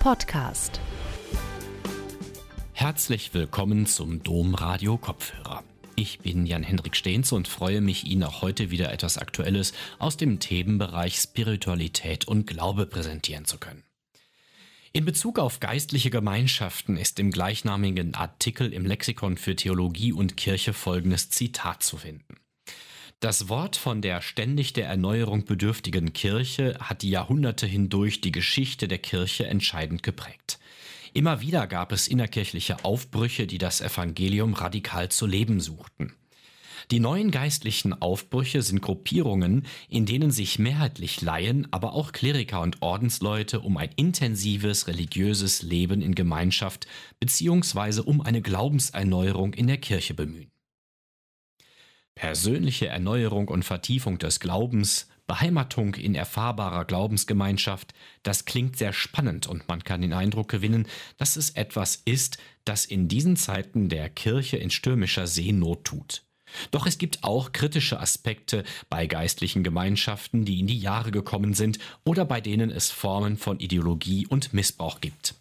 Podcast. Herzlich willkommen zum Domradio Kopfhörer. Ich bin Jan-Hendrik Stehns und freue mich, Ihnen auch heute wieder etwas Aktuelles aus dem Themenbereich Spiritualität und Glaube präsentieren zu können. In Bezug auf geistliche Gemeinschaften ist im gleichnamigen Artikel im Lexikon für Theologie und Kirche folgendes Zitat zu finden. Das Wort von der ständig der Erneuerung bedürftigen Kirche hat die Jahrhunderte hindurch die Geschichte der Kirche entscheidend geprägt. Immer wieder gab es innerkirchliche Aufbrüche, die das Evangelium radikal zu leben suchten. Die neuen geistlichen Aufbrüche sind Gruppierungen, in denen sich mehrheitlich Laien, aber auch Kleriker und Ordensleute um ein intensives religiöses Leben in Gemeinschaft bzw. um eine Glaubenserneuerung in der Kirche bemühen. Persönliche Erneuerung und Vertiefung des Glaubens, Beheimatung in erfahrbarer Glaubensgemeinschaft, das klingt sehr spannend und man kann den Eindruck gewinnen, dass es etwas ist, das in diesen Zeiten der Kirche in stürmischer Seenot tut. Doch es gibt auch kritische Aspekte bei geistlichen Gemeinschaften, die in die Jahre gekommen sind oder bei denen es Formen von Ideologie und Missbrauch gibt.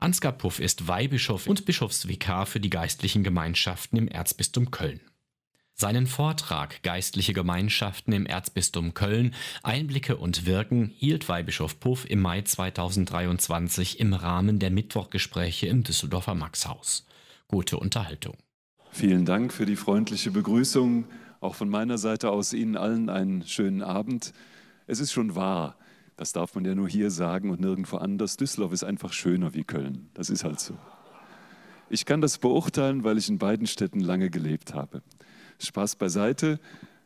Ansgar Puff ist Weihbischof und Bischofsvikar für die geistlichen Gemeinschaften im Erzbistum Köln. Seinen Vortrag Geistliche Gemeinschaften im Erzbistum Köln, Einblicke und Wirken hielt Weihbischof Puff im Mai 2023 im Rahmen der Mittwochgespräche im Düsseldorfer Maxhaus. Gute Unterhaltung. Vielen Dank für die freundliche Begrüßung. Auch von meiner Seite aus Ihnen allen einen schönen Abend. Es ist schon wahr, das darf man ja nur hier sagen und nirgendwo anders. Düsseldorf ist einfach schöner wie Köln. Das ist halt so. Ich kann das beurteilen, weil ich in beiden Städten lange gelebt habe. Spaß beiseite.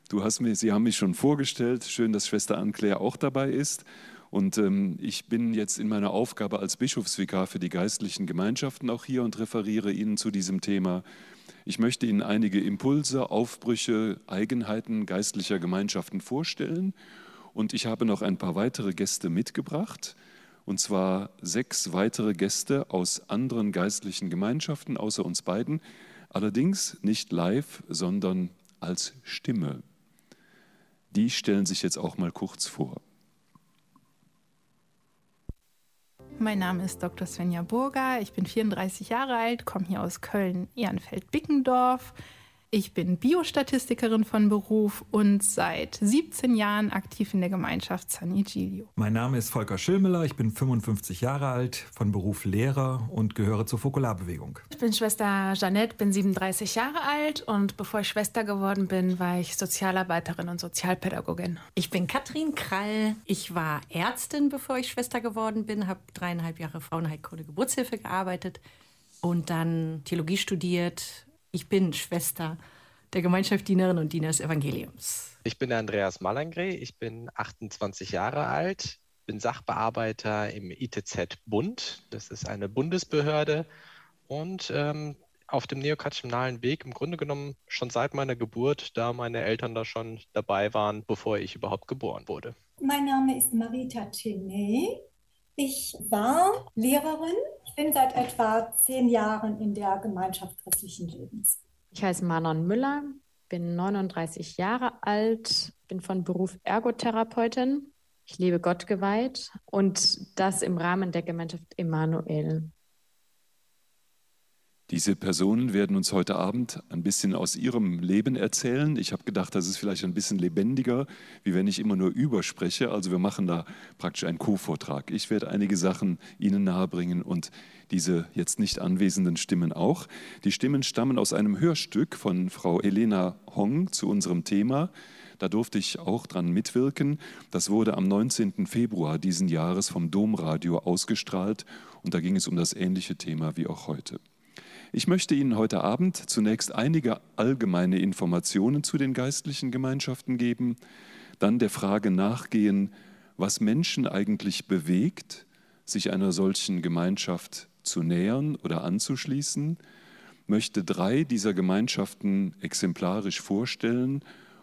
Du hast mir, Sie haben mich schon vorgestellt. Schön, dass Schwester Anne-Claire auch dabei ist. Und ähm, ich bin jetzt in meiner Aufgabe als Bischofsvikar für die geistlichen Gemeinschaften auch hier und referiere Ihnen zu diesem Thema. Ich möchte Ihnen einige Impulse, Aufbrüche, Eigenheiten geistlicher Gemeinschaften vorstellen. Und ich habe noch ein paar weitere Gäste mitgebracht. Und zwar sechs weitere Gäste aus anderen geistlichen Gemeinschaften, außer uns beiden. Allerdings nicht live, sondern als Stimme. Die stellen sich jetzt auch mal kurz vor. Mein Name ist Dr. Svenja Burger, ich bin 34 Jahre alt, komme hier aus Köln-Ehrenfeld-Bickendorf, ich bin Biostatistikerin von Beruf und seit 17 Jahren aktiv in der Gemeinschaft San Igilio. Mein Name ist Volker Schillmüller, ich bin 55 Jahre alt, von Beruf Lehrer und gehöre zur Fokularbewegung. Ich bin Schwester Jeanette, bin 37 Jahre alt und bevor ich Schwester geworden bin, war ich Sozialarbeiterin und Sozialpädagogin. Ich bin Katrin Krall, ich war Ärztin, bevor ich Schwester geworden bin, habe dreieinhalb Jahre Frauenheilkunde Geburtshilfe gearbeitet und dann Theologie studiert ich bin Schwester der Gemeinschaft Dienerinnen und Diener des Evangeliums. Ich bin Andreas Malangre, ich bin 28 Jahre alt, bin Sachbearbeiter im ITZ Bund. Das ist eine Bundesbehörde und ähm, auf dem neokatechinalen Weg im Grunde genommen schon seit meiner Geburt, da meine Eltern da schon dabei waren, bevor ich überhaupt geboren wurde. Mein Name ist Marita Tene. Ich war Lehrerin. Ich bin seit etwa zehn Jahren in der Gemeinschaft christlichen Lebens. Ich heiße Manon Müller, bin 39 Jahre alt, bin von Beruf Ergotherapeutin. Ich lebe Gott geweiht und das im Rahmen der Gemeinschaft Emanuel. Diese Personen werden uns heute Abend ein bisschen aus ihrem Leben erzählen. Ich habe gedacht, das ist vielleicht ein bisschen lebendiger, wie wenn ich immer nur überspreche. Also wir machen da praktisch einen Co-Vortrag. Ich werde einige Sachen Ihnen nahebringen und diese jetzt nicht anwesenden Stimmen auch. Die Stimmen stammen aus einem Hörstück von Frau Elena Hong zu unserem Thema. Da durfte ich auch dran mitwirken. Das wurde am 19. Februar diesen Jahres vom Domradio ausgestrahlt und da ging es um das ähnliche Thema wie auch heute. Ich möchte Ihnen heute Abend zunächst einige allgemeine Informationen zu den geistlichen Gemeinschaften geben, dann der Frage nachgehen, was Menschen eigentlich bewegt, sich einer solchen Gemeinschaft zu nähern oder anzuschließen, möchte drei dieser Gemeinschaften exemplarisch vorstellen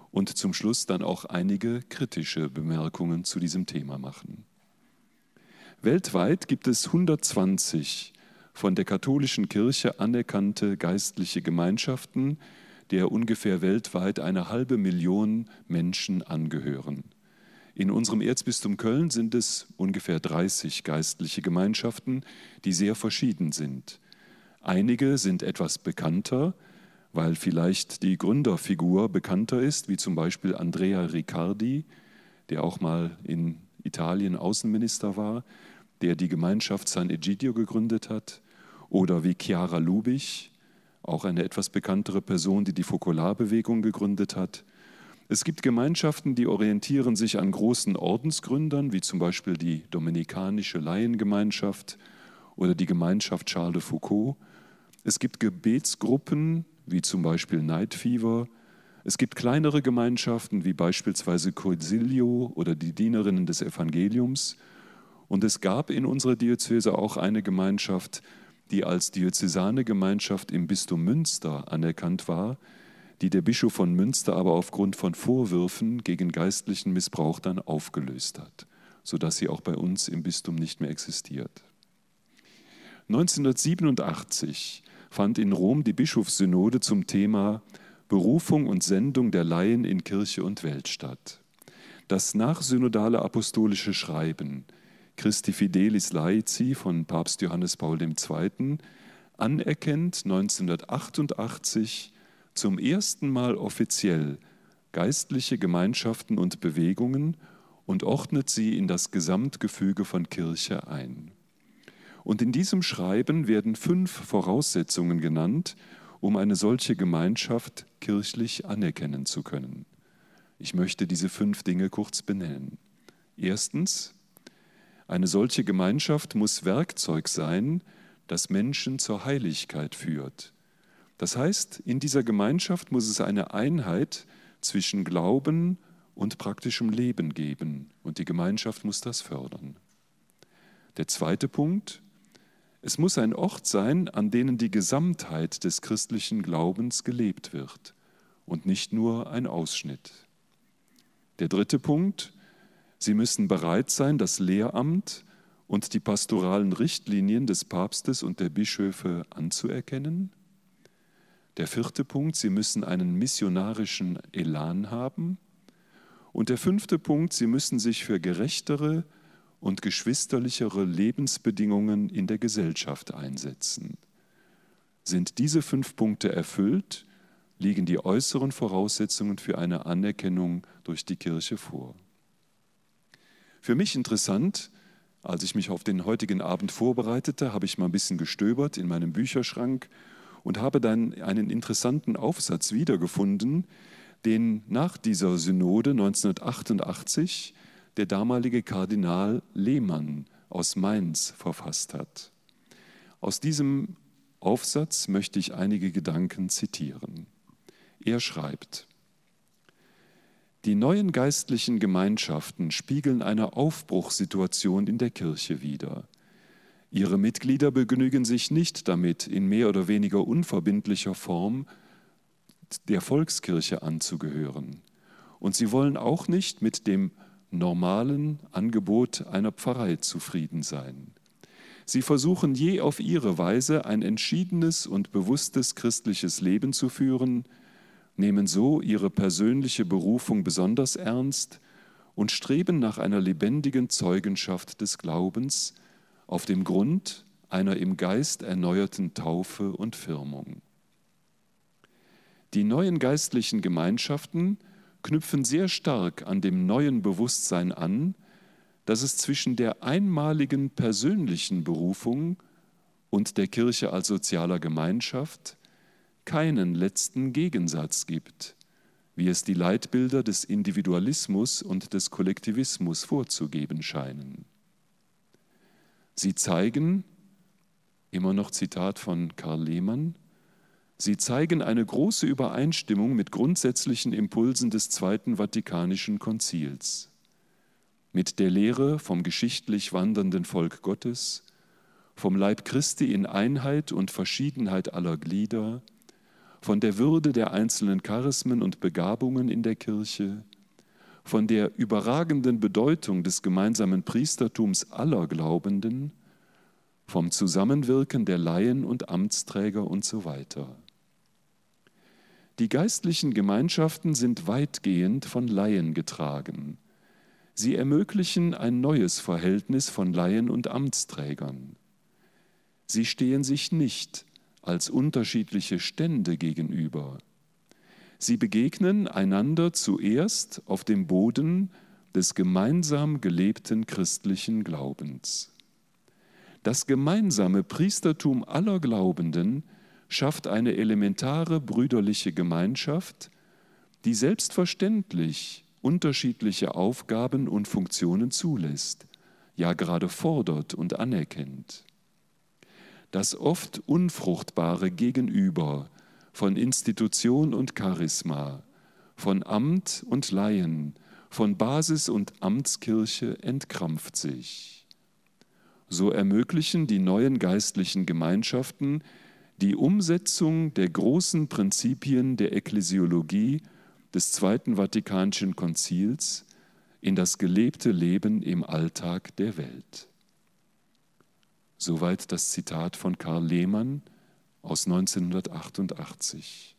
und zum Schluss dann auch einige kritische Bemerkungen zu diesem Thema machen. Weltweit gibt es 120 von der katholischen Kirche anerkannte geistliche Gemeinschaften, der ungefähr weltweit eine halbe Million Menschen angehören. In unserem Erzbistum Köln sind es ungefähr 30 geistliche Gemeinschaften, die sehr verschieden sind. Einige sind etwas bekannter, weil vielleicht die Gründerfigur bekannter ist, wie zum Beispiel Andrea Riccardi, der auch mal in Italien Außenminister war, der die Gemeinschaft San Egidio gegründet hat, oder wie Chiara Lubich, auch eine etwas bekanntere Person, die die Fokularbewegung gegründet hat. Es gibt Gemeinschaften, die orientieren sich an großen Ordensgründern, wie zum Beispiel die Dominikanische Laiengemeinschaft oder die Gemeinschaft Charles de Foucault. Es gibt Gebetsgruppen, wie zum Beispiel Night Fever. Es gibt kleinere Gemeinschaften, wie beispielsweise Coisilio oder die Dienerinnen des Evangeliums. Und es gab in unserer Diözese auch eine Gemeinschaft, die als diözesane Gemeinschaft im Bistum Münster anerkannt war, die der Bischof von Münster aber aufgrund von Vorwürfen gegen geistlichen Missbrauch dann aufgelöst hat, sodass sie auch bei uns im Bistum nicht mehr existiert. 1987 fand in Rom die Bischofssynode zum Thema Berufung und Sendung der Laien in Kirche und Welt statt. Das nachsynodale apostolische Schreiben Christi Fidelis Laici von Papst Johannes Paul II. anerkennt 1988 zum ersten Mal offiziell geistliche Gemeinschaften und Bewegungen und ordnet sie in das Gesamtgefüge von Kirche ein. Und in diesem Schreiben werden fünf Voraussetzungen genannt, um eine solche Gemeinschaft kirchlich anerkennen zu können. Ich möchte diese fünf Dinge kurz benennen. Erstens, eine solche Gemeinschaft muss Werkzeug sein, das Menschen zur Heiligkeit führt. Das heißt, in dieser Gemeinschaft muss es eine Einheit zwischen Glauben und praktischem Leben geben und die Gemeinschaft muss das fördern. Der zweite Punkt, es muss ein Ort sein, an dem die Gesamtheit des christlichen Glaubens gelebt wird und nicht nur ein Ausschnitt. Der dritte Punkt, Sie müssen bereit sein, das Lehramt und die pastoralen Richtlinien des Papstes und der Bischöfe anzuerkennen. Der vierte Punkt, Sie müssen einen missionarischen Elan haben. Und der fünfte Punkt, Sie müssen sich für gerechtere und geschwisterlichere Lebensbedingungen in der Gesellschaft einsetzen. Sind diese fünf Punkte erfüllt, liegen die äußeren Voraussetzungen für eine Anerkennung durch die Kirche vor. Für mich interessant, als ich mich auf den heutigen Abend vorbereitete, habe ich mal ein bisschen gestöbert in meinem Bücherschrank und habe dann einen interessanten Aufsatz wiedergefunden, den nach dieser Synode 1988 der damalige Kardinal Lehmann aus Mainz verfasst hat. Aus diesem Aufsatz möchte ich einige Gedanken zitieren. Er schreibt, die neuen geistlichen Gemeinschaften spiegeln eine Aufbruchssituation in der Kirche wider. Ihre Mitglieder begnügen sich nicht damit, in mehr oder weniger unverbindlicher Form der Volkskirche anzugehören. Und sie wollen auch nicht mit dem normalen Angebot einer Pfarrei zufrieden sein. Sie versuchen je auf ihre Weise ein entschiedenes und bewusstes christliches Leben zu führen, nehmen so ihre persönliche Berufung besonders ernst und streben nach einer lebendigen Zeugenschaft des Glaubens auf dem Grund einer im Geist erneuerten Taufe und Firmung. Die neuen geistlichen Gemeinschaften knüpfen sehr stark an dem neuen Bewusstsein an, dass es zwischen der einmaligen persönlichen Berufung und der Kirche als sozialer Gemeinschaft keinen letzten Gegensatz gibt, wie es die Leitbilder des Individualismus und des Kollektivismus vorzugeben scheinen. Sie zeigen, immer noch Zitat von Karl Lehmann, Sie zeigen eine große Übereinstimmung mit grundsätzlichen Impulsen des Zweiten Vatikanischen Konzils, mit der Lehre vom geschichtlich wandernden Volk Gottes, vom Leib Christi in Einheit und Verschiedenheit aller Glieder, von der Würde der einzelnen Charismen und Begabungen in der Kirche, von der überragenden Bedeutung des gemeinsamen Priestertums aller Glaubenden, vom Zusammenwirken der Laien und Amtsträger und so weiter. Die geistlichen Gemeinschaften sind weitgehend von Laien getragen. Sie ermöglichen ein neues Verhältnis von Laien und Amtsträgern. Sie stehen sich nicht als unterschiedliche Stände gegenüber. Sie begegnen einander zuerst auf dem Boden des gemeinsam gelebten christlichen Glaubens. Das gemeinsame Priestertum aller Glaubenden schafft eine elementare brüderliche Gemeinschaft, die selbstverständlich unterschiedliche Aufgaben und Funktionen zulässt, ja gerade fordert und anerkennt. Das oft unfruchtbare Gegenüber von Institution und Charisma, von Amt und Laien, von Basis und Amtskirche entkrampft sich. So ermöglichen die neuen geistlichen Gemeinschaften die Umsetzung der großen Prinzipien der Ekklesiologie des Zweiten Vatikanischen Konzils in das gelebte Leben im Alltag der Welt. Soweit das Zitat von Karl Lehmann aus 1988.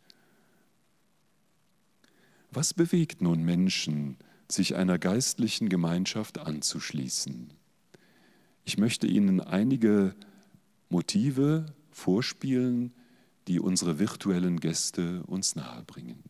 Was bewegt nun Menschen, sich einer geistlichen Gemeinschaft anzuschließen? Ich möchte Ihnen einige Motive vorspielen, die unsere virtuellen Gäste uns nahebringen.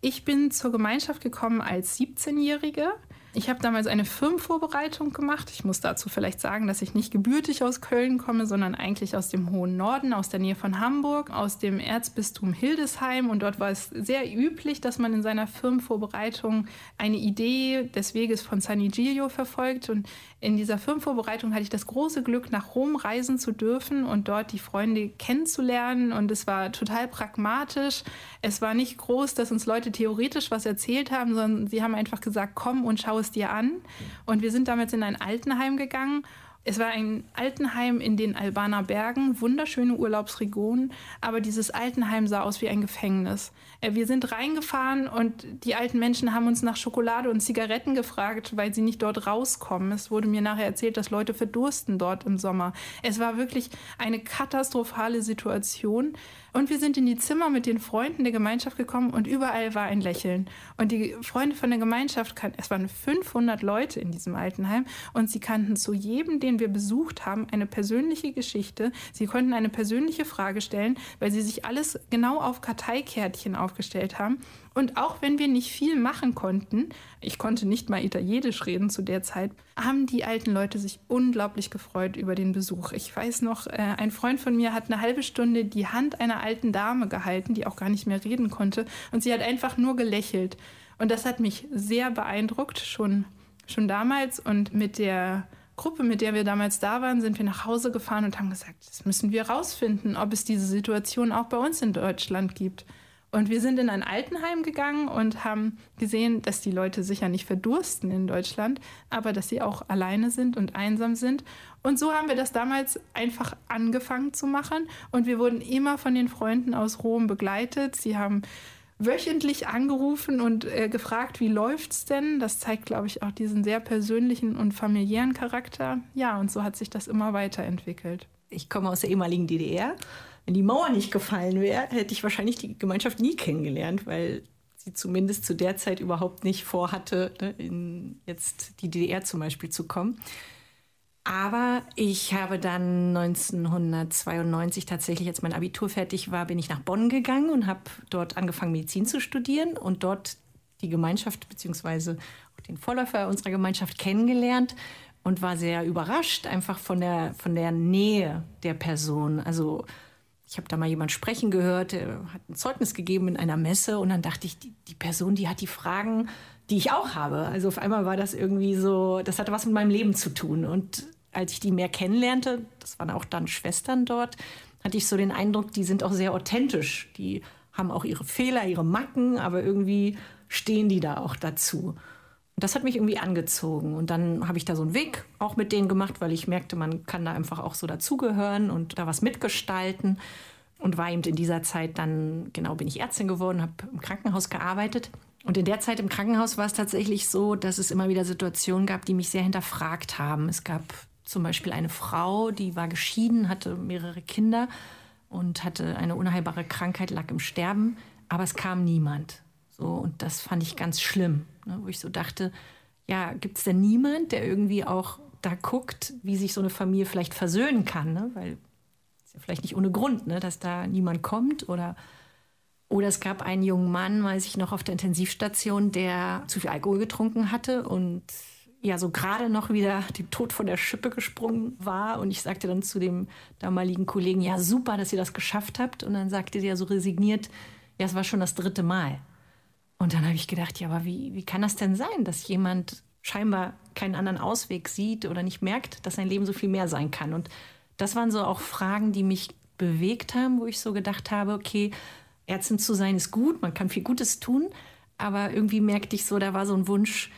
Ich bin zur Gemeinschaft gekommen als 17-Jährige. Ich habe damals eine Firmenvorbereitung gemacht. Ich muss dazu vielleicht sagen, dass ich nicht gebürtig aus Köln komme, sondern eigentlich aus dem hohen Norden, aus der Nähe von Hamburg, aus dem Erzbistum Hildesheim. Und dort war es sehr üblich, dass man in seiner Firmenvorbereitung eine Idee des Weges von San Igilio verfolgt. Und in dieser Firmenvorbereitung hatte ich das große Glück, nach Rom reisen zu dürfen und dort die Freunde kennenzulernen. Und es war total pragmatisch. Es war nicht groß, dass uns Leute theoretisch was erzählt haben, sondern sie haben einfach gesagt, komm und schau es es dir an. Und wir sind damals in ein Altenheim gegangen. Es war ein Altenheim in den Albaner Bergen, wunderschöne Urlaubsregionen, aber dieses Altenheim sah aus wie ein Gefängnis. Äh, wir sind reingefahren und die alten Menschen haben uns nach Schokolade und Zigaretten gefragt, weil sie nicht dort rauskommen. Es wurde mir nachher erzählt, dass Leute verdursten dort im Sommer. Es war wirklich eine katastrophale Situation. Und wir sind in die Zimmer mit den Freunden der Gemeinschaft gekommen und überall war ein Lächeln. Und die Freunde von der Gemeinschaft es waren 500 Leute in diesem Altenheim und sie kannten zu jedem, den wir besucht haben, eine persönliche Geschichte. Sie konnten eine persönliche Frage stellen, weil sie sich alles genau auf Karteikärtchen aufgestellt haben. Und auch wenn wir nicht viel machen konnten, ich konnte nicht mal Italienisch reden zu der Zeit, haben die alten Leute sich unglaublich gefreut über den Besuch. Ich weiß noch, äh, ein Freund von mir hat eine halbe Stunde die Hand einer alten Dame gehalten, die auch gar nicht mehr reden konnte, und sie hat einfach nur gelächelt. Und das hat mich sehr beeindruckt, schon, schon damals. Und mit der Gruppe, mit der wir damals da waren, sind wir nach Hause gefahren und haben gesagt, das müssen wir rausfinden, ob es diese Situation auch bei uns in Deutschland gibt. Und wir sind in ein Altenheim gegangen und haben gesehen, dass die Leute sicher nicht verdursten in Deutschland, aber dass sie auch alleine sind und einsam sind. Und so haben wir das damals einfach angefangen zu machen. Und wir wurden immer von den Freunden aus Rom begleitet. Sie haben wöchentlich angerufen und äh, gefragt, wie läuft's denn? Das zeigt, glaube ich, auch diesen sehr persönlichen und familiären Charakter. Ja, und so hat sich das immer weiterentwickelt. Ich komme aus der ehemaligen DDR wenn die Mauer nicht gefallen wäre, hätte ich wahrscheinlich die Gemeinschaft nie kennengelernt, weil sie zumindest zu der Zeit überhaupt nicht vorhatte, ne, in jetzt die DDR zum Beispiel zu kommen. Aber ich habe dann 1992 tatsächlich, als mein Abitur fertig war, bin ich nach Bonn gegangen und habe dort angefangen, Medizin zu studieren und dort die Gemeinschaft bzw. den Vorläufer unserer Gemeinschaft kennengelernt und war sehr überrascht einfach von der, von der Nähe der Person. Also ich habe da mal jemand sprechen gehört, der hat ein Zeugnis gegeben in einer Messe und dann dachte ich, die, die, Person, die hat die Fragen, die ich auch habe. Also auf einmal war das irgendwie so, das hatte was mit meinem Leben zu tun. Und als ich die mehr kennenlernte, das waren auch dann Schwestern dort, hatte ich so den Eindruck, die sind auch sehr authentisch. Die haben auch ihre Fehler, ihre Macken, aber irgendwie stehen die da auch dazu das hat mich irgendwie angezogen. Und dann habe ich da so einen Weg auch mit denen gemacht, weil ich merkte, man kann da einfach auch so dazugehören und da was mitgestalten. Und war eben in dieser Zeit dann, genau, bin ich Ärztin geworden, habe im Krankenhaus gearbeitet. Und in der Zeit im Krankenhaus war es tatsächlich so, dass es immer wieder Situationen gab, die mich sehr hinterfragt haben. Es gab zum Beispiel eine Frau, die war geschieden, hatte mehrere Kinder und hatte eine unheilbare Krankheit, lag im Sterben, aber es kam niemand So, und das fand ich ganz schlimm, ne, wo ich so dachte, ja, gibt es denn niemand, der irgendwie auch da guckt, wie sich so eine Familie vielleicht versöhnen kann, ne? weil es ja vielleicht nicht ohne Grund, ne, dass da niemand kommt oder oder es gab einen jungen Mann, weiß ich noch, auf der Intensivstation, der zu viel Alkohol getrunken hatte und ja so gerade noch wieder dem Tod von der Schippe gesprungen war. Und ich sagte dann zu dem damaligen Kollegen, ja super, dass ihr das geschafft habt. Und dann sagte der so resigniert, ja, es war schon das dritte Mal. Und dann habe ich gedacht, ja, aber wie, wie kann das denn sein, dass jemand scheinbar keinen anderen Ausweg sieht oder nicht merkt, dass sein Leben so viel mehr sein kann? Und das waren so auch Fragen, die mich bewegt haben, wo ich so gedacht habe, okay, Ärztin zu sein ist gut, man kann viel Gutes tun, aber irgendwie merkte ich so, da war so ein Wunsch,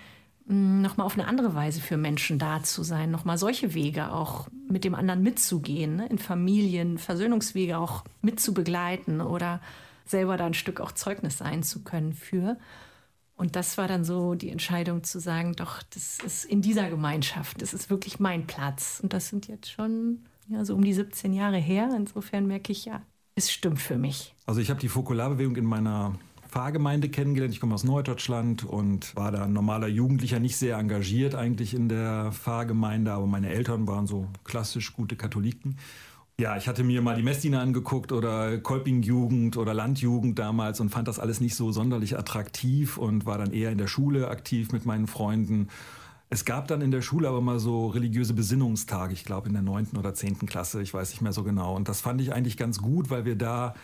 mm, nochmal auf eine andere Weise für Menschen da zu sein, nochmal solche Wege auch mit dem anderen mitzugehen, ne? in Familien, Versöhnungswege auch mitzubegleiten oder selber da ein Stück auch Zeugnis sein zu können für. Und das war dann so die Entscheidung zu sagen, doch, das ist in dieser Gemeinschaft, das ist wirklich mein Platz. Und das sind jetzt schon ja, so um die 17 Jahre her. Insofern merke ich, ja, es stimmt für mich. Also ich habe die Fokularbewegung in meiner Pfarrgemeinde kennengelernt. Ich komme aus Norddeutschland und war da ein normaler Jugendlicher, nicht sehr engagiert eigentlich in der Pfarrgemeinde, aber meine Eltern waren so klassisch gute Katholiken. Ja, ich hatte mir mal die Messdiener angeguckt oder Kolpingjugend oder Landjugend damals und fand das alles nicht so sonderlich attraktiv und war dann eher in der Schule aktiv mit meinen Freunden es gab dann in der Schule aber mal so religiöse Besinnungstage, ich glaube in der neunten oder zehnten Klasse, ich weiß nicht mehr so genau. Und das fand ich eigentlich ganz gut, weil wir da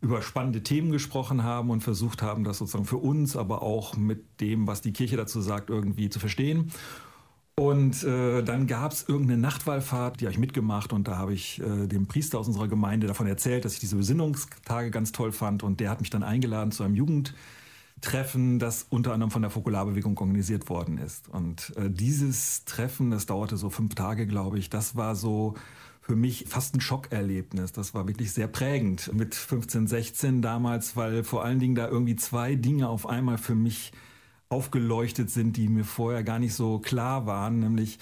über spannende Themen gesprochen haben und versucht haben, das sozusagen für uns, aber auch mit dem, was die Kirche dazu sagt, irgendwie zu verstehen. Und äh, dann gab es irgendeine Nachtwallfahrt, die habe ich mitgemacht und da habe ich äh, dem Priester aus unserer Gemeinde davon erzählt, dass ich diese Besinnungstage ganz toll fand und der hat mich dann eingeladen zu einem Jugend Treffen, das unter anderem von der Fokularbewegung organisiert worden ist. Und äh, dieses Treffen, das dauerte so fünf Tage, glaube ich, das war so für mich fast ein Schockerlebnis. Das war wirklich sehr prägend mit 15, 16 damals, weil vor allen Dingen da irgendwie zwei Dinge auf einmal für mich aufgeleuchtet sind, die mir vorher gar nicht so klar waren, nämlich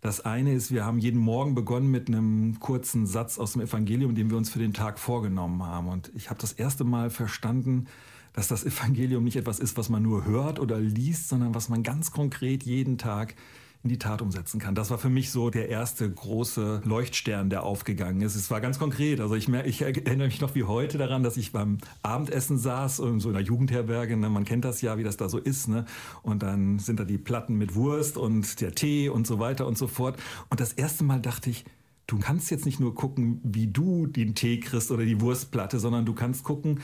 das eine ist, wir haben jeden Morgen begonnen mit einem kurzen Satz aus dem Evangelium, den wir uns für den Tag vorgenommen haben. Und ich habe das erste Mal verstanden, dass das Evangelium nicht etwas ist, was man nur hört oder liest, sondern was man ganz konkret jeden Tag in die Tat umsetzen kann. Das war für mich so der erste große Leuchtstern, der aufgegangen ist. Es war ganz konkret. Also ich, ich erinnere mich noch wie heute daran, dass ich beim Abendessen saß, in so einer Jugendherberge. Ne? Man kennt das ja, wie das da so ist. Ne? Und dann sind da die Platten mit Wurst und der Tee und so weiter und so fort. Und das erste Mal dachte ich, du kannst jetzt nicht nur gucken, wie du den Tee kriegst oder die Wurstplatte, sondern du kannst gucken,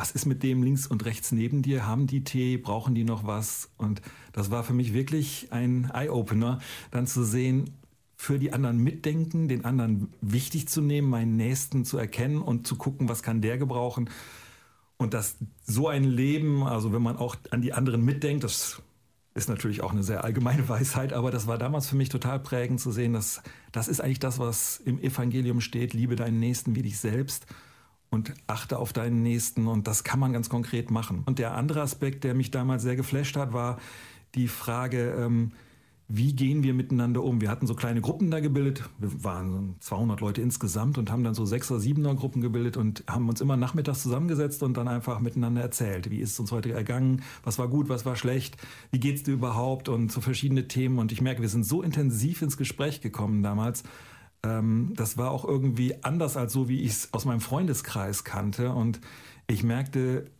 was ist mit dem links und rechts neben dir? Haben die Tee? Brauchen die noch was? Und das war für mich wirklich ein Eye-Opener, dann zu sehen, für die anderen mitdenken, den anderen wichtig zu nehmen, meinen Nächsten zu erkennen und zu gucken, was kann der gebrauchen. Und dass so ein Leben, also wenn man auch an die anderen mitdenkt, das ist natürlich auch eine sehr allgemeine Weisheit, aber das war damals für mich total prägend zu sehen, dass das ist eigentlich das, was im Evangelium steht, liebe deinen Nächsten wie dich selbst und achte auf deinen Nächsten und das kann man ganz konkret machen. Und der andere Aspekt, der mich damals sehr geflasht hat, war die Frage, ähm, wie gehen wir miteinander um? Wir hatten so kleine Gruppen da gebildet. Wir waren 200 Leute insgesamt und haben dann so sechs oder siebener Gruppen gebildet und haben uns immer nachmittags zusammengesetzt und dann einfach miteinander erzählt. Wie ist es uns heute ergangen? Was war gut? Was war schlecht? Wie geht's dir überhaupt? Und so verschiedene Themen. Und ich merke, wir sind so intensiv ins Gespräch gekommen damals ähm, das war auch irgendwie anders als so, wie ich es aus meinem Freundeskreis kannte. Und ich merkte,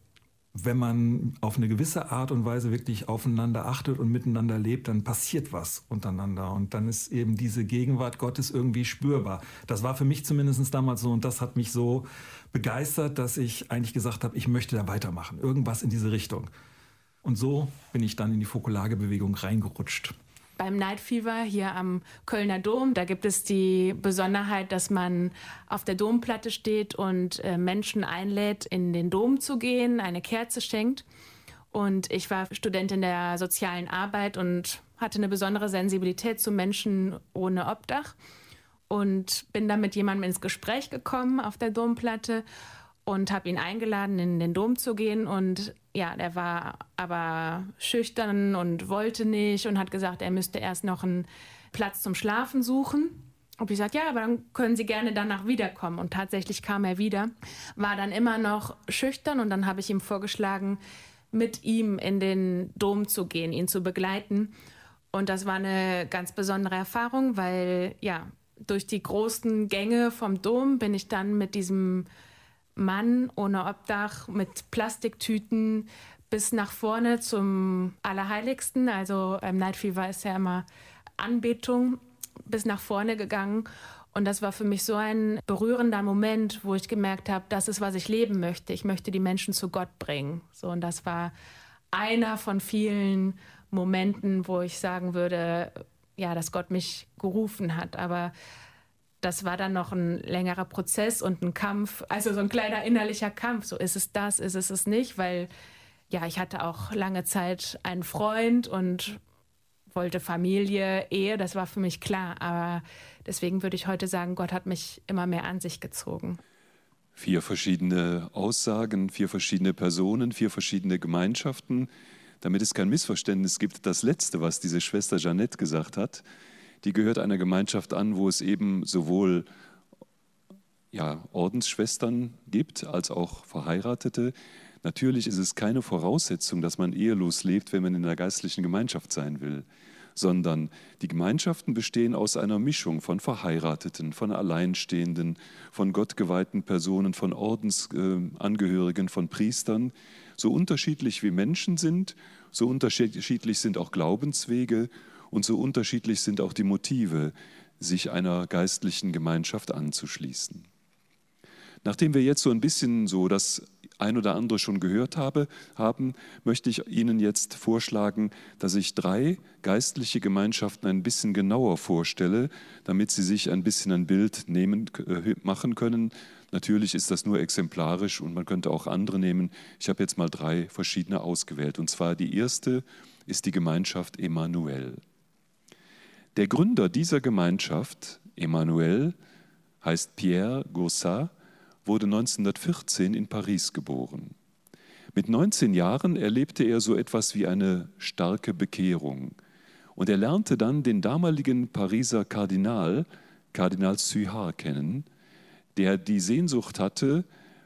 wenn man auf eine gewisse Art und Weise wirklich aufeinander achtet und miteinander lebt, dann passiert was untereinander. Und dann ist eben diese Gegenwart Gottes irgendwie spürbar. Das war für mich zumindest damals so und das hat mich so begeistert, dass ich eigentlich gesagt habe, ich möchte da weitermachen. Irgendwas in diese Richtung. Und so bin ich dann in die Fokularbewegung reingerutscht beim Night Fever hier am Kölner Dom. Da gibt es die Besonderheit, dass man auf der Domplatte steht und äh, Menschen einlädt, in den Dom zu gehen, eine Kerze schenkt. Und ich war Studentin der sozialen Arbeit und hatte eine besondere Sensibilität zu Menschen ohne Obdach und bin dann mit jemandem ins Gespräch gekommen auf der Domplatte und habe ihn eingeladen, in den Dom zu gehen. Und ja, der war aber schüchtern und wollte nicht und hat gesagt, er müsste erst noch einen Platz zum Schlafen suchen. Und ich sagte, ja, aber dann können Sie gerne danach wiederkommen. Und tatsächlich kam er wieder, war dann immer noch schüchtern und dann habe ich ihm vorgeschlagen, mit ihm in den Dom zu gehen, ihn zu begleiten. Und das war eine ganz besondere Erfahrung, weil ja, durch die großen Gänge vom Dom bin ich dann mit diesem Mann ohne Obdach, mit Plastiktüten bis nach vorne zum Allerheiligsten. Also ähm, Night Fever ist ja immer Anbetung, bis nach vorne gegangen. Und das war für mich so ein berührender Moment, wo ich gemerkt habe, das ist, was ich leben möchte. Ich möchte die Menschen zu Gott bringen. So, und das war einer von vielen Momenten, wo ich sagen würde, ja, dass Gott mich gerufen hat. Aber das war dann noch ein längerer Prozess und ein Kampf, also so ein kleiner innerlicher Kampf. So ist es das, ist es es nicht, weil ja, ich hatte auch lange Zeit einen Freund und wollte Familie, Ehe, das war für mich klar. Aber deswegen würde ich heute sagen, Gott hat mich immer mehr an sich gezogen. Vier verschiedene Aussagen, vier verschiedene Personen, vier verschiedene Gemeinschaften. Damit es kein Missverständnis gibt, das Letzte, was diese Schwester Jeannette gesagt hat, die gehört einer Gemeinschaft an, wo es eben sowohl ja, Ordensschwestern gibt als auch Verheiratete. Natürlich ist es keine Voraussetzung, dass man ehelos lebt, wenn man in der geistlichen Gemeinschaft sein will, sondern die Gemeinschaften bestehen aus einer Mischung von Verheirateten, von Alleinstehenden, von gottgeweihten Personen, von Ordensangehörigen, von Priestern. So unterschiedlich wie Menschen sind, so unterschiedlich sind auch Glaubenswege und so unterschiedlich sind auch die Motive, sich einer geistlichen Gemeinschaft anzuschließen. Nachdem wir jetzt so ein bisschen so das ein oder andere schon gehört habe, haben, möchte ich Ihnen jetzt vorschlagen, dass ich drei geistliche Gemeinschaften ein bisschen genauer vorstelle, damit Sie sich ein bisschen ein Bild nehmen, äh, machen können. Natürlich ist das nur exemplarisch und man könnte auch andere nehmen. Ich habe jetzt mal drei verschiedene ausgewählt. Und zwar die erste ist die Gemeinschaft Emanuel. Der Gründer dieser Gemeinschaft, Emanuel, heißt Pierre Gaussat wurde 1914 in Paris geboren. Mit 19 Jahren erlebte er so etwas wie eine starke Bekehrung. Und er lernte dann den damaligen Pariser Kardinal, Kardinal Suhard, kennen, der die Sehnsucht hatte,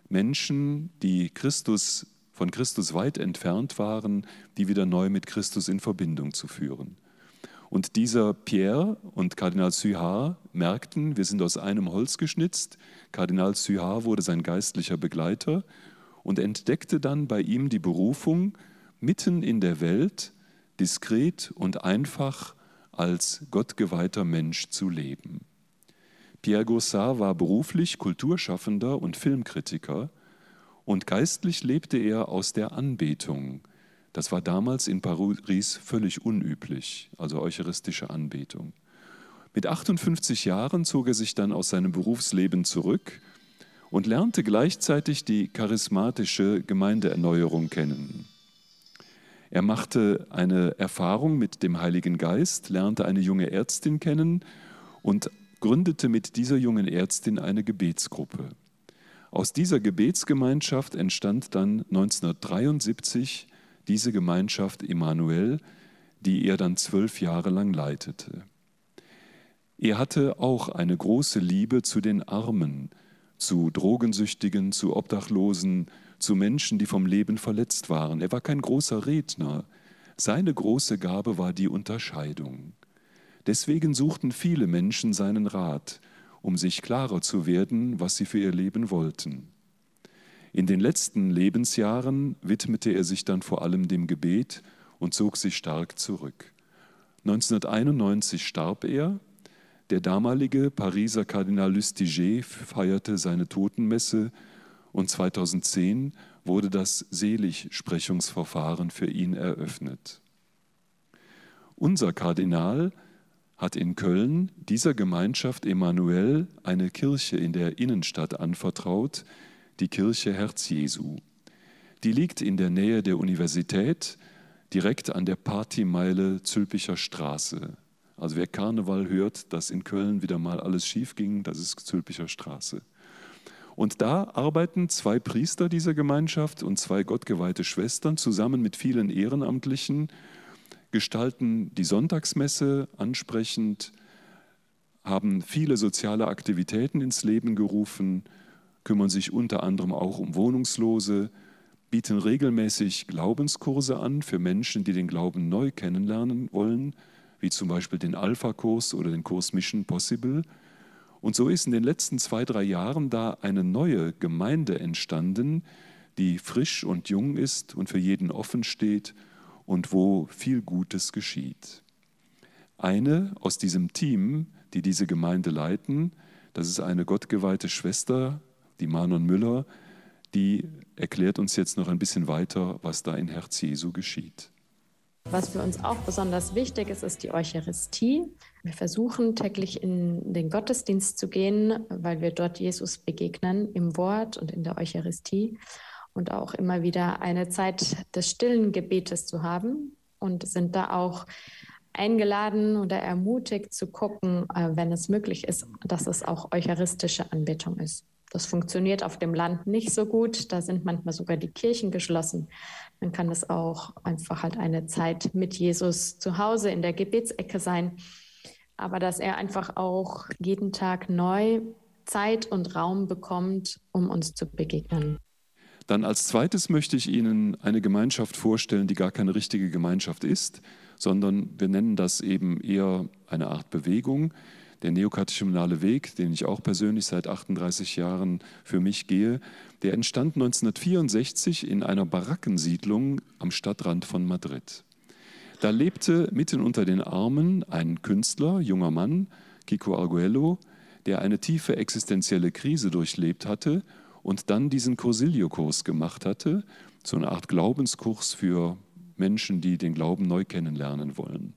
Menschen, die Christus, von Christus weit entfernt waren, die wieder neu mit Christus in Verbindung zu führen. Und dieser Pierre und Kardinal Suhard merkten, wir sind aus einem Holz geschnitzt. Kardinal Suhard wurde sein geistlicher Begleiter und entdeckte dann bei ihm die Berufung, mitten in der Welt diskret und einfach als gottgeweihter Mensch zu leben. Pierre Gaussat war beruflich Kulturschaffender und Filmkritiker und geistlich lebte er aus der Anbetung, das war damals in Paris völlig unüblich, also eucharistische Anbetung. Mit 58 Jahren zog er sich dann aus seinem Berufsleben zurück und lernte gleichzeitig die charismatische Gemeindeerneuerung kennen. Er machte eine Erfahrung mit dem Heiligen Geist, lernte eine junge Ärztin kennen und gründete mit dieser jungen Ärztin eine Gebetsgruppe. Aus dieser Gebetsgemeinschaft entstand dann 1973 diese Gemeinschaft Emanuel, die er dann zwölf Jahre lang leitete. Er hatte auch eine große Liebe zu den Armen, zu Drogensüchtigen, zu Obdachlosen, zu Menschen, die vom Leben verletzt waren. Er war kein großer Redner. Seine große Gabe war die Unterscheidung. Deswegen suchten viele Menschen seinen Rat, um sich klarer zu werden, was sie für ihr Leben wollten. In den letzten Lebensjahren widmete er sich dann vor allem dem Gebet und zog sich stark zurück. 1991 starb er. Der damalige Pariser Kardinal Lustiger feierte seine Totenmesse und 2010 wurde das Seligsprechungsverfahren für ihn eröffnet. Unser Kardinal hat in Köln dieser Gemeinschaft Emanuel eine Kirche in der Innenstadt anvertraut, die Kirche Herz Jesu. Die liegt in der Nähe der Universität, direkt an der Partymeile Zülpicher Straße. Also wer Karneval hört, dass in Köln wieder mal alles schief ging, das ist Zülpicher Straße. Und da arbeiten zwei Priester dieser Gemeinschaft und zwei gottgeweihte Schwestern zusammen mit vielen Ehrenamtlichen, gestalten die Sonntagsmesse ansprechend, haben viele soziale Aktivitäten ins Leben gerufen, kümmern sich unter anderem auch um Wohnungslose, bieten regelmäßig Glaubenskurse an für Menschen, die den Glauben neu kennenlernen wollen, wie zum Beispiel den Alpha-Kurs oder den Kurs Mission Possible. Und so ist in den letzten zwei, drei Jahren da eine neue Gemeinde entstanden, die frisch und jung ist und für jeden offen steht und wo viel Gutes geschieht. Eine aus diesem Team, die diese Gemeinde leiten, das ist eine gottgeweihte Schwester, die Manon Müller, die erklärt uns jetzt noch ein bisschen weiter, was da in Herz Jesu geschieht. Was für uns auch besonders wichtig ist, ist die Eucharistie. Wir versuchen täglich in den Gottesdienst zu gehen, weil wir dort Jesus begegnen im Wort und in der Eucharistie und auch immer wieder eine Zeit des stillen Gebetes zu haben und sind da auch eingeladen oder ermutigt zu gucken, äh, wenn es möglich ist, dass es auch eucharistische Anbetung ist. Das funktioniert auf dem Land nicht so gut. Da sind manchmal sogar die Kirchen geschlossen. Dann kann es auch einfach halt eine Zeit mit Jesus zu Hause in der Gebetsecke sein. Aber dass er einfach auch jeden Tag neu Zeit und Raum bekommt, um uns zu begegnen. Dann als zweites möchte ich Ihnen eine Gemeinschaft vorstellen, die gar keine richtige Gemeinschaft ist, sondern wir nennen das eben eher eine Art Bewegung der neokatechumenale Weg, den ich auch persönlich seit 38 Jahren für mich gehe, der entstand 1964 in einer Barackensiedlung am Stadtrand von Madrid. Da lebte mitten unter den Armen ein Künstler, junger Mann, Kiko Arguello, der eine tiefe existenzielle Krise durchlebt hatte und dann diesen Cursilio-Kurs gemacht hatte, so eine Art Glaubenskurs für Menschen, die den Glauben neu kennenlernen wollen.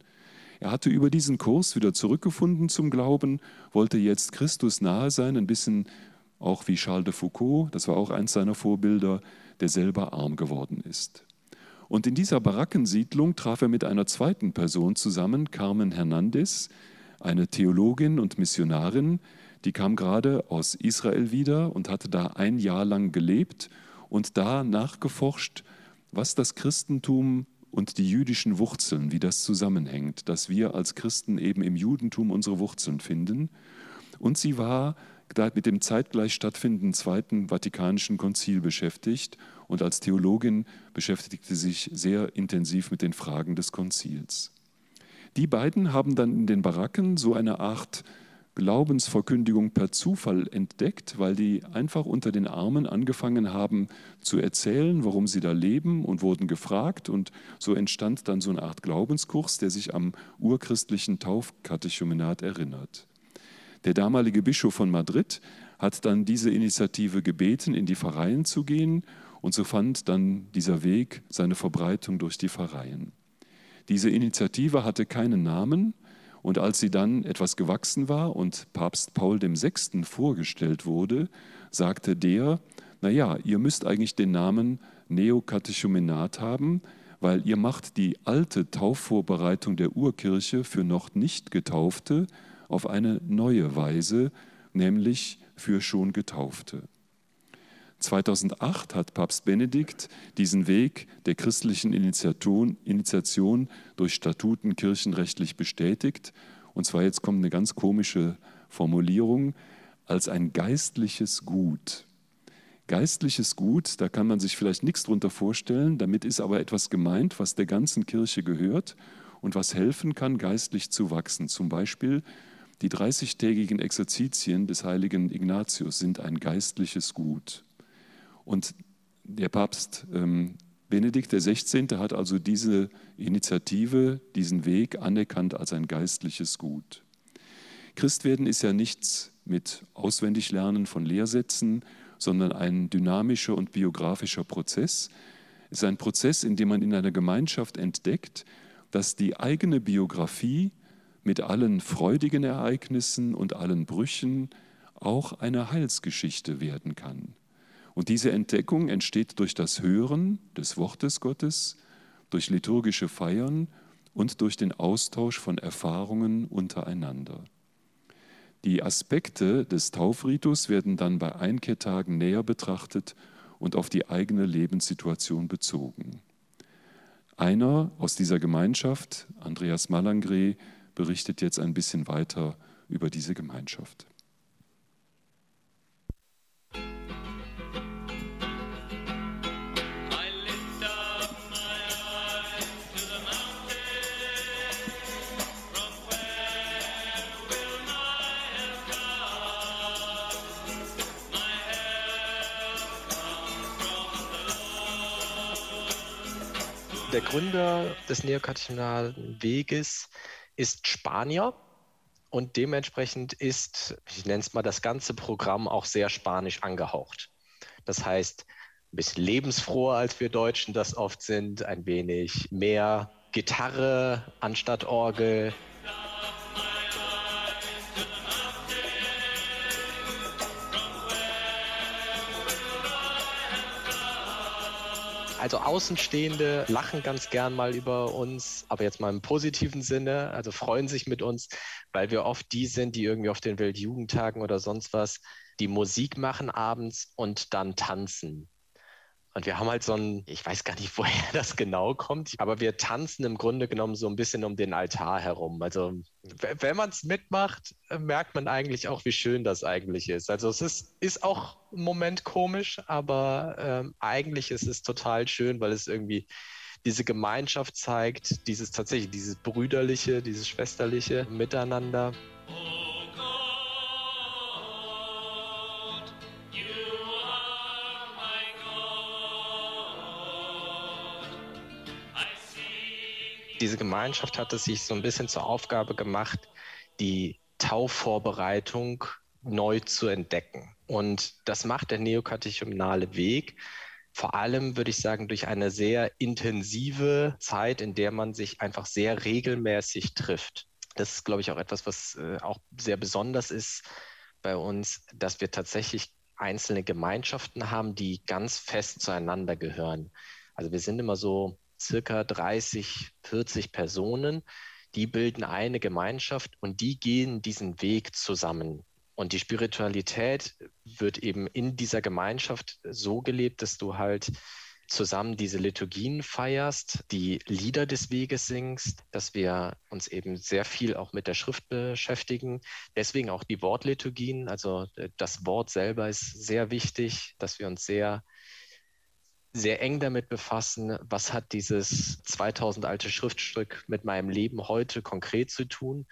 Er hatte über diesen Kurs wieder zurückgefunden zum Glauben, wollte jetzt Christus nahe sein, ein bisschen auch wie Charles de Foucault, das war auch eins seiner Vorbilder, der selber arm geworden ist. Und in dieser Barackensiedlung traf er mit einer zweiten Person zusammen, Carmen Hernandez, eine Theologin und Missionarin, die kam gerade aus Israel wieder und hatte da ein Jahr lang gelebt und da nachgeforscht, was das Christentum und die jüdischen Wurzeln, wie das zusammenhängt, dass wir als Christen eben im Judentum unsere Wurzeln finden. Und sie war mit dem zeitgleich stattfindenden Zweiten Vatikanischen Konzil beschäftigt und als Theologin beschäftigte sich sehr intensiv mit den Fragen des Konzils. Die beiden haben dann in den Baracken so eine Art Glaubensverkündigung per Zufall entdeckt, weil die einfach unter den Armen angefangen haben zu erzählen, warum sie da leben und wurden gefragt. Und so entstand dann so eine Art Glaubenskurs, der sich am urchristlichen Taufkatechumenat erinnert. Der damalige Bischof von Madrid hat dann diese Initiative gebeten, in die Pfarreien zu gehen. Und so fand dann dieser Weg seine Verbreitung durch die Pfarreien. Diese Initiative hatte keinen Namen, und als sie dann etwas gewachsen war und Papst Paul VI. vorgestellt wurde, sagte der, naja, ihr müsst eigentlich den Namen Neokatechumenat haben, weil ihr macht die alte Taufvorbereitung der Urkirche für noch nicht Getaufte auf eine neue Weise, nämlich für schon Getaufte. 2008 hat Papst Benedikt diesen Weg der christlichen Initiation durch Statuten kirchenrechtlich bestätigt. Und zwar jetzt kommt eine ganz komische Formulierung, als ein geistliches Gut. Geistliches Gut, da kann man sich vielleicht nichts drunter vorstellen, damit ist aber etwas gemeint, was der ganzen Kirche gehört und was helfen kann, geistlich zu wachsen. Zum Beispiel die 30-tägigen Exerzitien des heiligen Ignatius sind ein geistliches Gut. Und der Papst ähm, Benedikt XVI. hat also diese Initiative, diesen Weg anerkannt als ein geistliches Gut. Christwerden ist ja nichts mit Auswendiglernen von Lehrsätzen, sondern ein dynamischer und biografischer Prozess. Es ist ein Prozess, in dem man in einer Gemeinschaft entdeckt, dass die eigene Biografie mit allen freudigen Ereignissen und allen Brüchen auch eine Heilsgeschichte werden kann. Und diese Entdeckung entsteht durch das Hören des Wortes Gottes, durch liturgische Feiern und durch den Austausch von Erfahrungen untereinander. Die Aspekte des Taufritus werden dann bei Einkehrtagen näher betrachtet und auf die eigene Lebenssituation bezogen. Einer aus dieser Gemeinschaft, Andreas Malangre, berichtet jetzt ein bisschen weiter über diese Gemeinschaft. Der Gründer des neokatechinalen Weges ist Spanier und dementsprechend ist, ich nenne es mal, das ganze Programm auch sehr spanisch angehaucht. Das heißt, ein bisschen lebensfroher als wir Deutschen das oft sind, ein wenig mehr Gitarre anstatt Orgel, Also Außenstehende lachen ganz gern mal über uns, aber jetzt mal im positiven Sinne, also freuen sich mit uns, weil wir oft die sind, die irgendwie auf den Weltjugendtagen oder sonst was die Musik machen abends und dann tanzen. Und wir haben halt so ein, ich weiß gar nicht, woher das genau kommt, aber wir tanzen im Grunde genommen so ein bisschen um den Altar herum. Also wenn man es mitmacht, merkt man eigentlich auch, wie schön das eigentlich ist. Also es ist, ist auch im Moment komisch, aber ähm, eigentlich ist es total schön, weil es irgendwie diese Gemeinschaft zeigt, dieses tatsächlich, dieses brüderliche, dieses schwesterliche Miteinander. Diese Gemeinschaft hat es sich so ein bisschen zur Aufgabe gemacht, die Taufvorbereitung neu zu entdecken. Und das macht der neokatechumnale Weg vor allem, würde ich sagen, durch eine sehr intensive Zeit, in der man sich einfach sehr regelmäßig trifft. Das ist, glaube ich, auch etwas, was äh, auch sehr besonders ist bei uns, dass wir tatsächlich einzelne Gemeinschaften haben, die ganz fest zueinander gehören. Also wir sind immer so circa 30, 40 Personen, die bilden eine Gemeinschaft und die gehen diesen Weg zusammen. Und die Spiritualität wird eben in dieser Gemeinschaft so gelebt, dass du halt zusammen diese Liturgien feierst, die Lieder des Weges singst, dass wir uns eben sehr viel auch mit der Schrift beschäftigen. Deswegen auch die Wortliturgien, also äh, das Wort selber ist sehr wichtig, dass wir uns sehr sehr eng damit befassen, was hat dieses 2000 alte Schriftstück mit meinem Leben heute konkret zu tun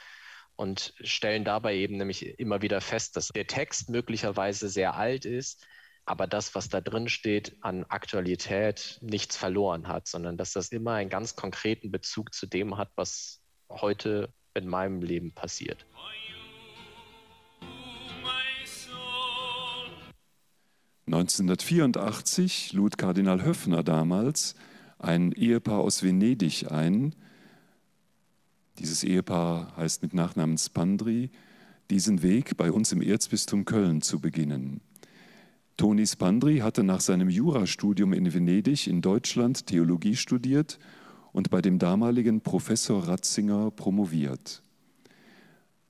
und stellen dabei eben nämlich immer wieder fest, dass der Text möglicherweise sehr alt ist, aber das, was da drin steht, an Aktualität nichts verloren hat, sondern dass das immer einen ganz konkreten Bezug zu dem hat, was heute in meinem Leben passiert. 1984 lud Kardinal Höffner damals ein Ehepaar aus Venedig ein. Dieses Ehepaar heißt mit Nachnamen Spandri, diesen Weg bei uns im Erzbistum Köln zu beginnen. Toni Spandri hatte nach seinem Jurastudium in Venedig in Deutschland Theologie studiert und bei dem damaligen Professor Ratzinger promoviert.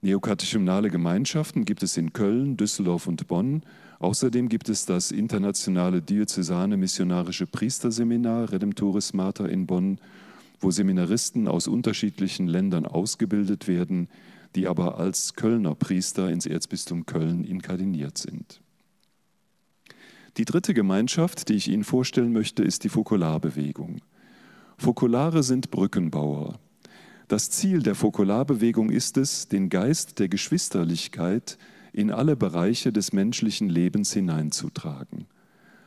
Neokatechumnale Gemeinschaften gibt es in Köln, Düsseldorf und Bonn Außerdem gibt es das internationale diözesane missionarische Priesterseminar Redemptoris Mater in Bonn, wo Seminaristen aus unterschiedlichen Ländern ausgebildet werden, die aber als Kölner Priester ins Erzbistum Köln inkardiniert sind. Die dritte Gemeinschaft, die ich Ihnen vorstellen möchte, ist die Fokularbewegung. Fokulare sind Brückenbauer. Das Ziel der Fokularbewegung ist es, den Geist der Geschwisterlichkeit in alle Bereiche des menschlichen Lebens hineinzutragen.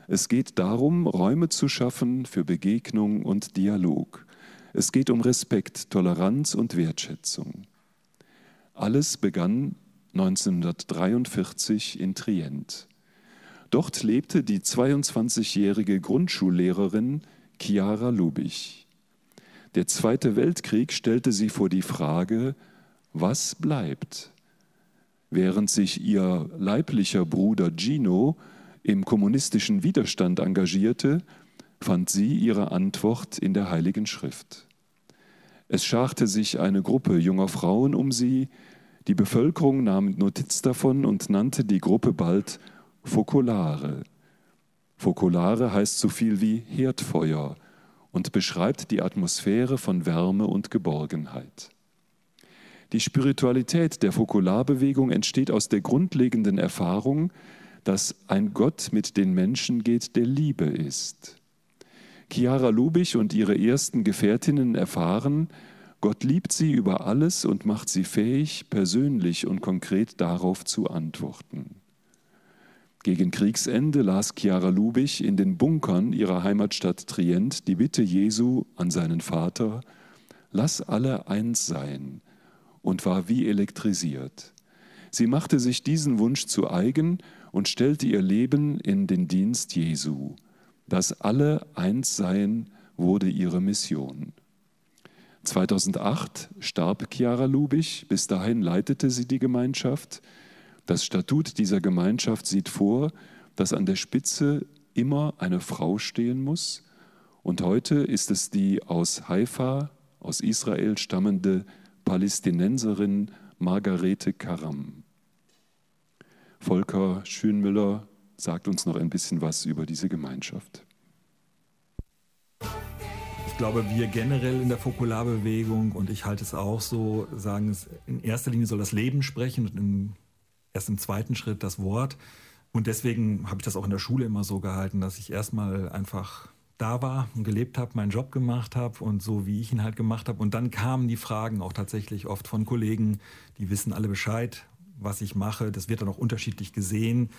Es geht darum, Räume zu schaffen für Begegnung und Dialog. Es geht um Respekt, Toleranz und Wertschätzung. Alles begann 1943 in Trient. Dort lebte die 22-jährige Grundschullehrerin Chiara Lubich. Der Zweite Weltkrieg stellte sie vor die Frage, was bleibt? Während sich ihr leiblicher Bruder Gino im kommunistischen Widerstand engagierte, fand sie ihre Antwort in der Heiligen Schrift. Es scharte sich eine Gruppe junger Frauen um sie, die Bevölkerung nahm Notiz davon und nannte die Gruppe bald Fokolare. Fokolare heißt so viel wie Herdfeuer und beschreibt die Atmosphäre von Wärme und Geborgenheit. Die Spiritualität der Fokularbewegung entsteht aus der grundlegenden Erfahrung, dass ein Gott mit den Menschen geht, der Liebe ist. Chiara Lubich und ihre ersten Gefährtinnen erfahren, Gott liebt sie über alles und macht sie fähig, persönlich und konkret darauf zu antworten. Gegen Kriegsende las Chiara Lubich in den Bunkern ihrer Heimatstadt Trient die Bitte Jesu an seinen Vater, lass alle eins sein, und war wie elektrisiert. Sie machte sich diesen Wunsch zu eigen und stellte ihr Leben in den Dienst Jesu. Das alle eins seien wurde ihre Mission. 2008 starb Chiara Lubich, bis dahin leitete sie die Gemeinschaft. Das Statut dieser Gemeinschaft sieht vor, dass an der Spitze immer eine Frau stehen muss. Und heute ist es die aus Haifa, aus Israel stammende Palästinenserin Margarete Karam. Volker Schönmüller sagt uns noch ein bisschen was über diese Gemeinschaft. Ich glaube, wir generell in der Fokularbewegung und ich halte es auch so, sagen es, in erster Linie soll das Leben sprechen und in erst im zweiten Schritt das Wort. Und deswegen habe ich das auch in der Schule immer so gehalten, dass ich erstmal einfach da war und gelebt habe, meinen Job gemacht habe und so wie ich ihn halt gemacht habe. Und dann kamen die Fragen auch tatsächlich oft von Kollegen, die wissen alle Bescheid, was ich mache. Das wird dann auch unterschiedlich gesehen.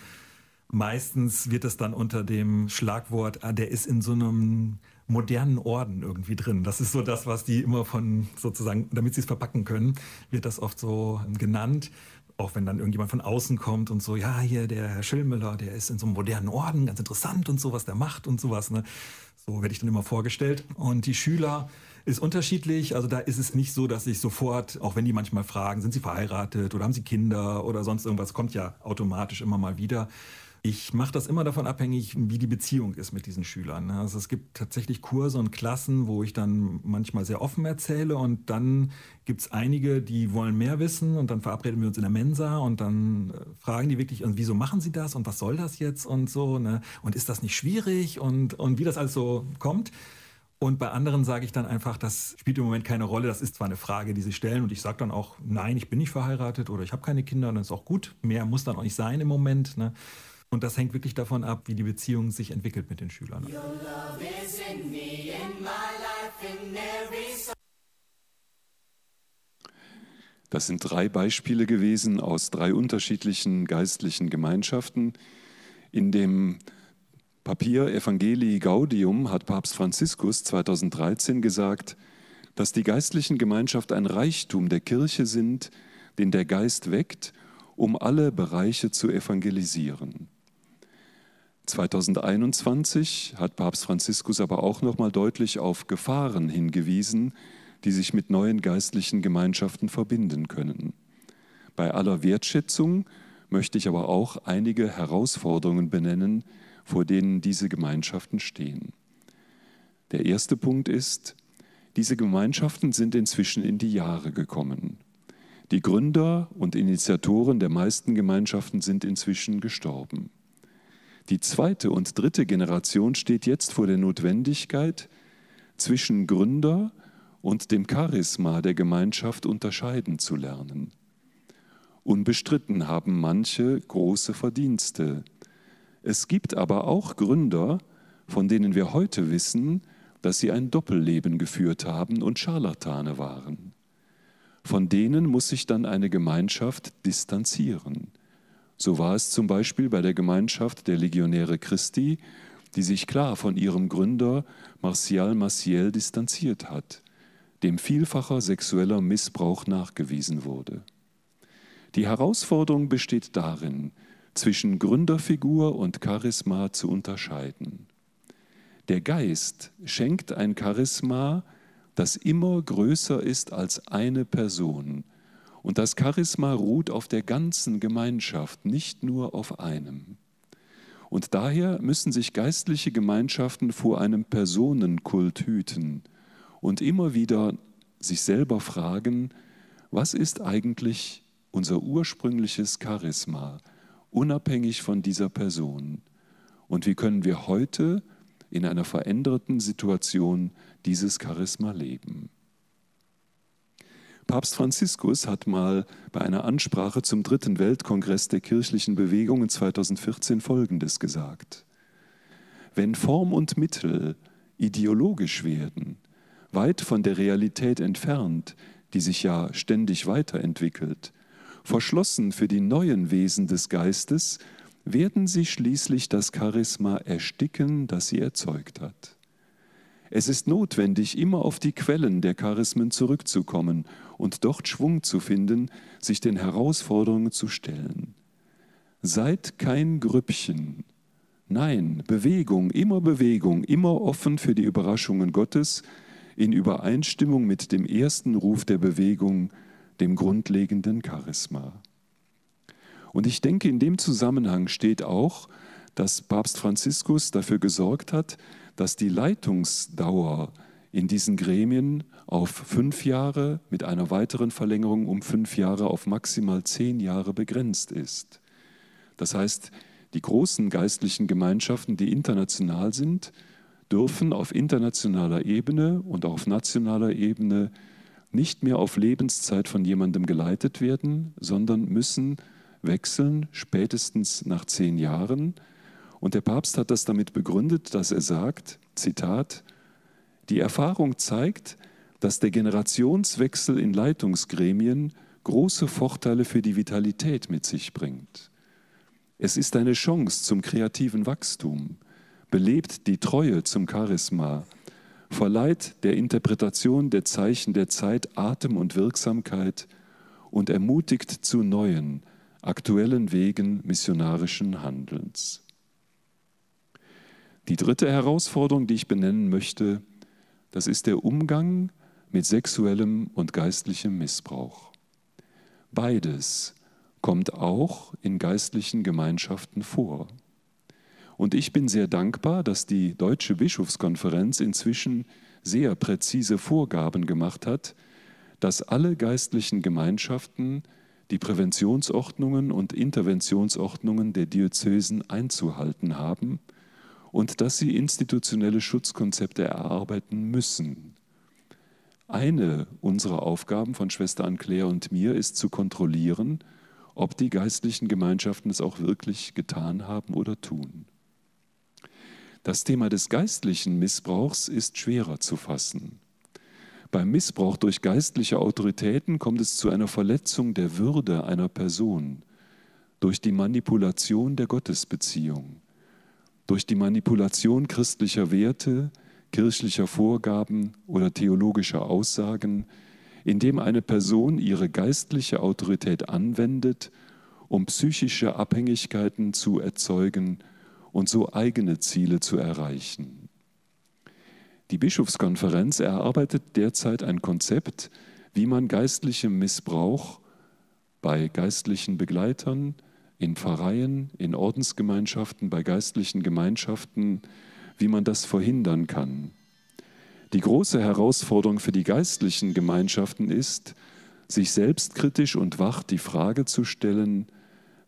Meistens wird es dann unter dem Schlagwort, ah, der ist in so einem modernen Orden irgendwie drin. Das ist so das, was die immer von sozusagen, damit sie es verpacken können, wird das oft so genannt auch wenn dann irgendjemand von außen kommt und so, ja, hier der Herr Schillmüller, der ist in so einem modernen Orden, ganz interessant und so, was der macht und sowas. Ne? So werde ich dann immer vorgestellt. Und die Schüler ist unterschiedlich. Also da ist es nicht so, dass ich sofort, auch wenn die manchmal fragen, sind sie verheiratet oder haben sie Kinder oder sonst irgendwas, kommt ja automatisch immer mal wieder. Ich mache das immer davon abhängig, wie die Beziehung ist mit diesen Schülern. Ne? Also es gibt tatsächlich Kurse und Klassen, wo ich dann manchmal sehr offen erzähle und dann gibt es einige, die wollen mehr wissen und dann verabreden wir uns in der Mensa und dann äh, fragen die wirklich, und wieso machen sie das und was soll das jetzt und so, ne? Und ist das nicht schwierig und, und wie das alles so kommt. Und bei anderen sage ich dann einfach, das spielt im Moment keine Rolle. Das ist zwar eine Frage, die sie stellen. Und ich sage dann auch, nein, ich bin nicht verheiratet oder ich habe keine Kinder. Und das ist auch gut. Mehr muss dann auch nicht sein im Moment. Ne? Und das hängt wirklich davon ab, wie die Beziehung sich entwickelt mit den Schülern. Das sind drei Beispiele gewesen aus drei unterschiedlichen geistlichen Gemeinschaften. In dem Papier Evangelii Gaudium hat Papst Franziskus 2013 gesagt, dass die geistlichen Gemeinschaft ein Reichtum der Kirche sind, den der Geist weckt, um alle Bereiche zu evangelisieren. 2021 hat Papst Franziskus aber auch noch mal deutlich auf Gefahren hingewiesen, die sich mit neuen geistlichen Gemeinschaften verbinden können. Bei aller Wertschätzung möchte ich aber auch einige Herausforderungen benennen, vor denen diese Gemeinschaften stehen. Der erste Punkt ist, diese Gemeinschaften sind inzwischen in die Jahre gekommen. Die Gründer und Initiatoren der meisten Gemeinschaften sind inzwischen gestorben. Die zweite und dritte Generation steht jetzt vor der Notwendigkeit, zwischen Gründer und dem Charisma der Gemeinschaft unterscheiden zu lernen. Unbestritten haben manche große Verdienste. Es gibt aber auch Gründer, von denen wir heute wissen, dass sie ein Doppelleben geführt haben und Scharlatane waren. Von denen muss sich dann eine Gemeinschaft distanzieren. So war es zum Beispiel bei der Gemeinschaft der Legionäre Christi, die sich klar von ihrem Gründer Martial Maciel distanziert hat, dem vielfacher sexueller Missbrauch nachgewiesen wurde. Die Herausforderung besteht darin, zwischen Gründerfigur und Charisma zu unterscheiden. Der Geist schenkt ein Charisma, das immer größer ist als eine Person und das Charisma ruht auf der ganzen Gemeinschaft, nicht nur auf einem. Und daher müssen sich geistliche Gemeinschaften vor einem Personenkult hüten und immer wieder sich selber fragen, was ist eigentlich unser ursprüngliches Charisma, unabhängig von dieser Person? Und wie können wir heute in einer veränderten Situation dieses Charisma leben? Papst Franziskus hat mal bei einer Ansprache zum dritten Weltkongress der kirchlichen Bewegungen 2014 Folgendes gesagt. Wenn Form und Mittel ideologisch werden, weit von der Realität entfernt, die sich ja ständig weiterentwickelt, verschlossen für die neuen Wesen des Geistes, werden sie schließlich das Charisma ersticken, das sie erzeugt hat. Es ist notwendig, immer auf die Quellen der Charismen zurückzukommen und dort Schwung zu finden, sich den Herausforderungen zu stellen. Seid kein Grüppchen. Nein, Bewegung, immer Bewegung, immer offen für die Überraschungen Gottes, in Übereinstimmung mit dem ersten Ruf der Bewegung, dem grundlegenden Charisma. Und ich denke, in dem Zusammenhang steht auch, dass Papst Franziskus dafür gesorgt hat, dass die Leitungsdauer in diesen Gremien auf fünf Jahre mit einer weiteren Verlängerung um fünf Jahre auf maximal zehn Jahre begrenzt ist. Das heißt, die großen geistlichen Gemeinschaften, die international sind, dürfen auf internationaler Ebene und auf nationaler Ebene nicht mehr auf Lebenszeit von jemandem geleitet werden, sondern müssen wechseln, spätestens nach zehn Jahren. Und der Papst hat das damit begründet, dass er sagt, Zitat, die Erfahrung zeigt, dass der Generationswechsel in Leitungsgremien große Vorteile für die Vitalität mit sich bringt. Es ist eine Chance zum kreativen Wachstum, belebt die Treue zum Charisma, verleiht der Interpretation der Zeichen der Zeit Atem und Wirksamkeit und ermutigt zu neuen, aktuellen Wegen missionarischen Handelns. Die dritte Herausforderung, die ich benennen möchte, das ist der Umgang mit sexuellem und geistlichem Missbrauch. Beides kommt auch in geistlichen Gemeinschaften vor. Und ich bin sehr dankbar, dass die Deutsche Bischofskonferenz inzwischen sehr präzise Vorgaben gemacht hat, dass alle geistlichen Gemeinschaften die Präventionsordnungen und Interventionsordnungen der Diözesen einzuhalten haben und dass sie institutionelle Schutzkonzepte erarbeiten müssen. Eine unserer Aufgaben von Schwester Anne-Claire und mir ist zu kontrollieren, ob die geistlichen Gemeinschaften es auch wirklich getan haben oder tun. Das Thema des geistlichen Missbrauchs ist schwerer zu fassen. Beim Missbrauch durch geistliche Autoritäten kommt es zu einer Verletzung der Würde einer Person durch die Manipulation der Gottesbeziehung, durch die Manipulation christlicher Werte, kirchlicher Vorgaben oder theologischer Aussagen, indem eine Person ihre geistliche Autorität anwendet, um psychische Abhängigkeiten zu erzeugen und so eigene Ziele zu erreichen. Die Bischofskonferenz erarbeitet derzeit ein Konzept, wie man geistlichem Missbrauch bei geistlichen Begleitern, in Pfarreien, in Ordensgemeinschaften, bei geistlichen Gemeinschaften, wie man das verhindern kann. Die große Herausforderung für die geistlichen Gemeinschaften ist, sich selbstkritisch und wach die Frage zu stellen,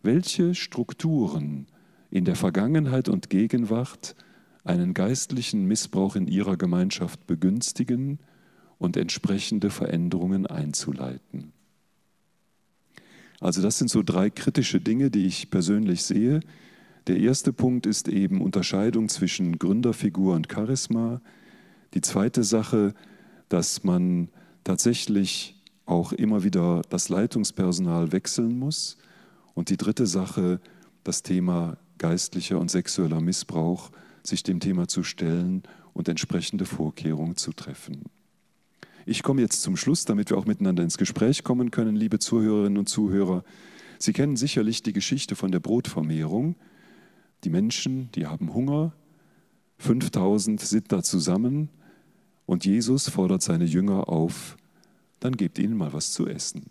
welche Strukturen in der Vergangenheit und Gegenwart einen geistlichen Missbrauch in ihrer Gemeinschaft begünstigen und entsprechende Veränderungen einzuleiten. Also das sind so drei kritische Dinge, die ich persönlich sehe. Der erste Punkt ist eben Unterscheidung zwischen Gründerfigur und Charisma. Die zweite Sache, dass man tatsächlich auch immer wieder das Leitungspersonal wechseln muss. Und die dritte Sache, das Thema geistlicher und sexueller Missbrauch, sich dem Thema zu stellen und entsprechende Vorkehrungen zu treffen. Ich komme jetzt zum Schluss, damit wir auch miteinander ins Gespräch kommen können, liebe Zuhörerinnen und Zuhörer. Sie kennen sicherlich die Geschichte von der Brotvermehrung. Die Menschen, die haben Hunger, 5000 sind da zusammen und Jesus fordert seine Jünger auf, dann gebt ihnen mal was zu essen.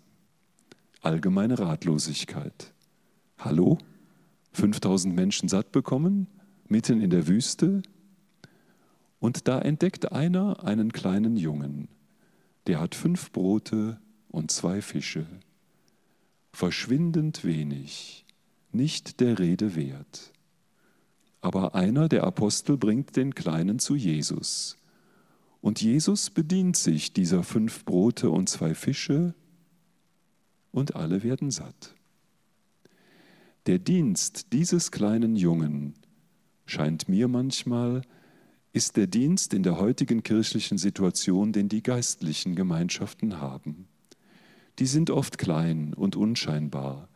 Allgemeine Ratlosigkeit. Hallo? 5000 Menschen satt bekommen, mitten in der Wüste. Und da entdeckt einer einen kleinen Jungen, der hat fünf Brote und zwei Fische. Verschwindend wenig, nicht der Rede wert. Aber einer der Apostel bringt den Kleinen zu Jesus. Und Jesus bedient sich dieser fünf Brote und zwei Fische und alle werden satt. Der Dienst dieses kleinen Jungen scheint mir manchmal, ist der Dienst in der heutigen kirchlichen Situation, den die geistlichen Gemeinschaften haben. Die sind oft klein und unscheinbar,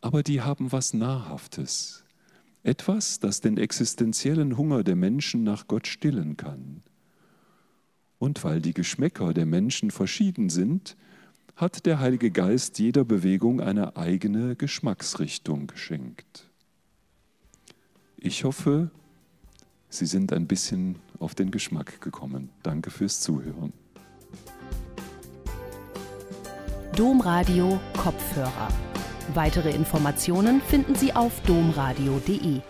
aber die haben was Nahrhaftes. Etwas, das den existenziellen Hunger der Menschen nach Gott stillen kann. Und weil die Geschmäcker der Menschen verschieden sind, hat der Heilige Geist jeder Bewegung eine eigene Geschmacksrichtung geschenkt. Ich hoffe, Sie sind ein bisschen auf den Geschmack gekommen. Danke fürs Zuhören. Domradio Kopfhörer. Weitere Informationen finden Sie auf domradio.de.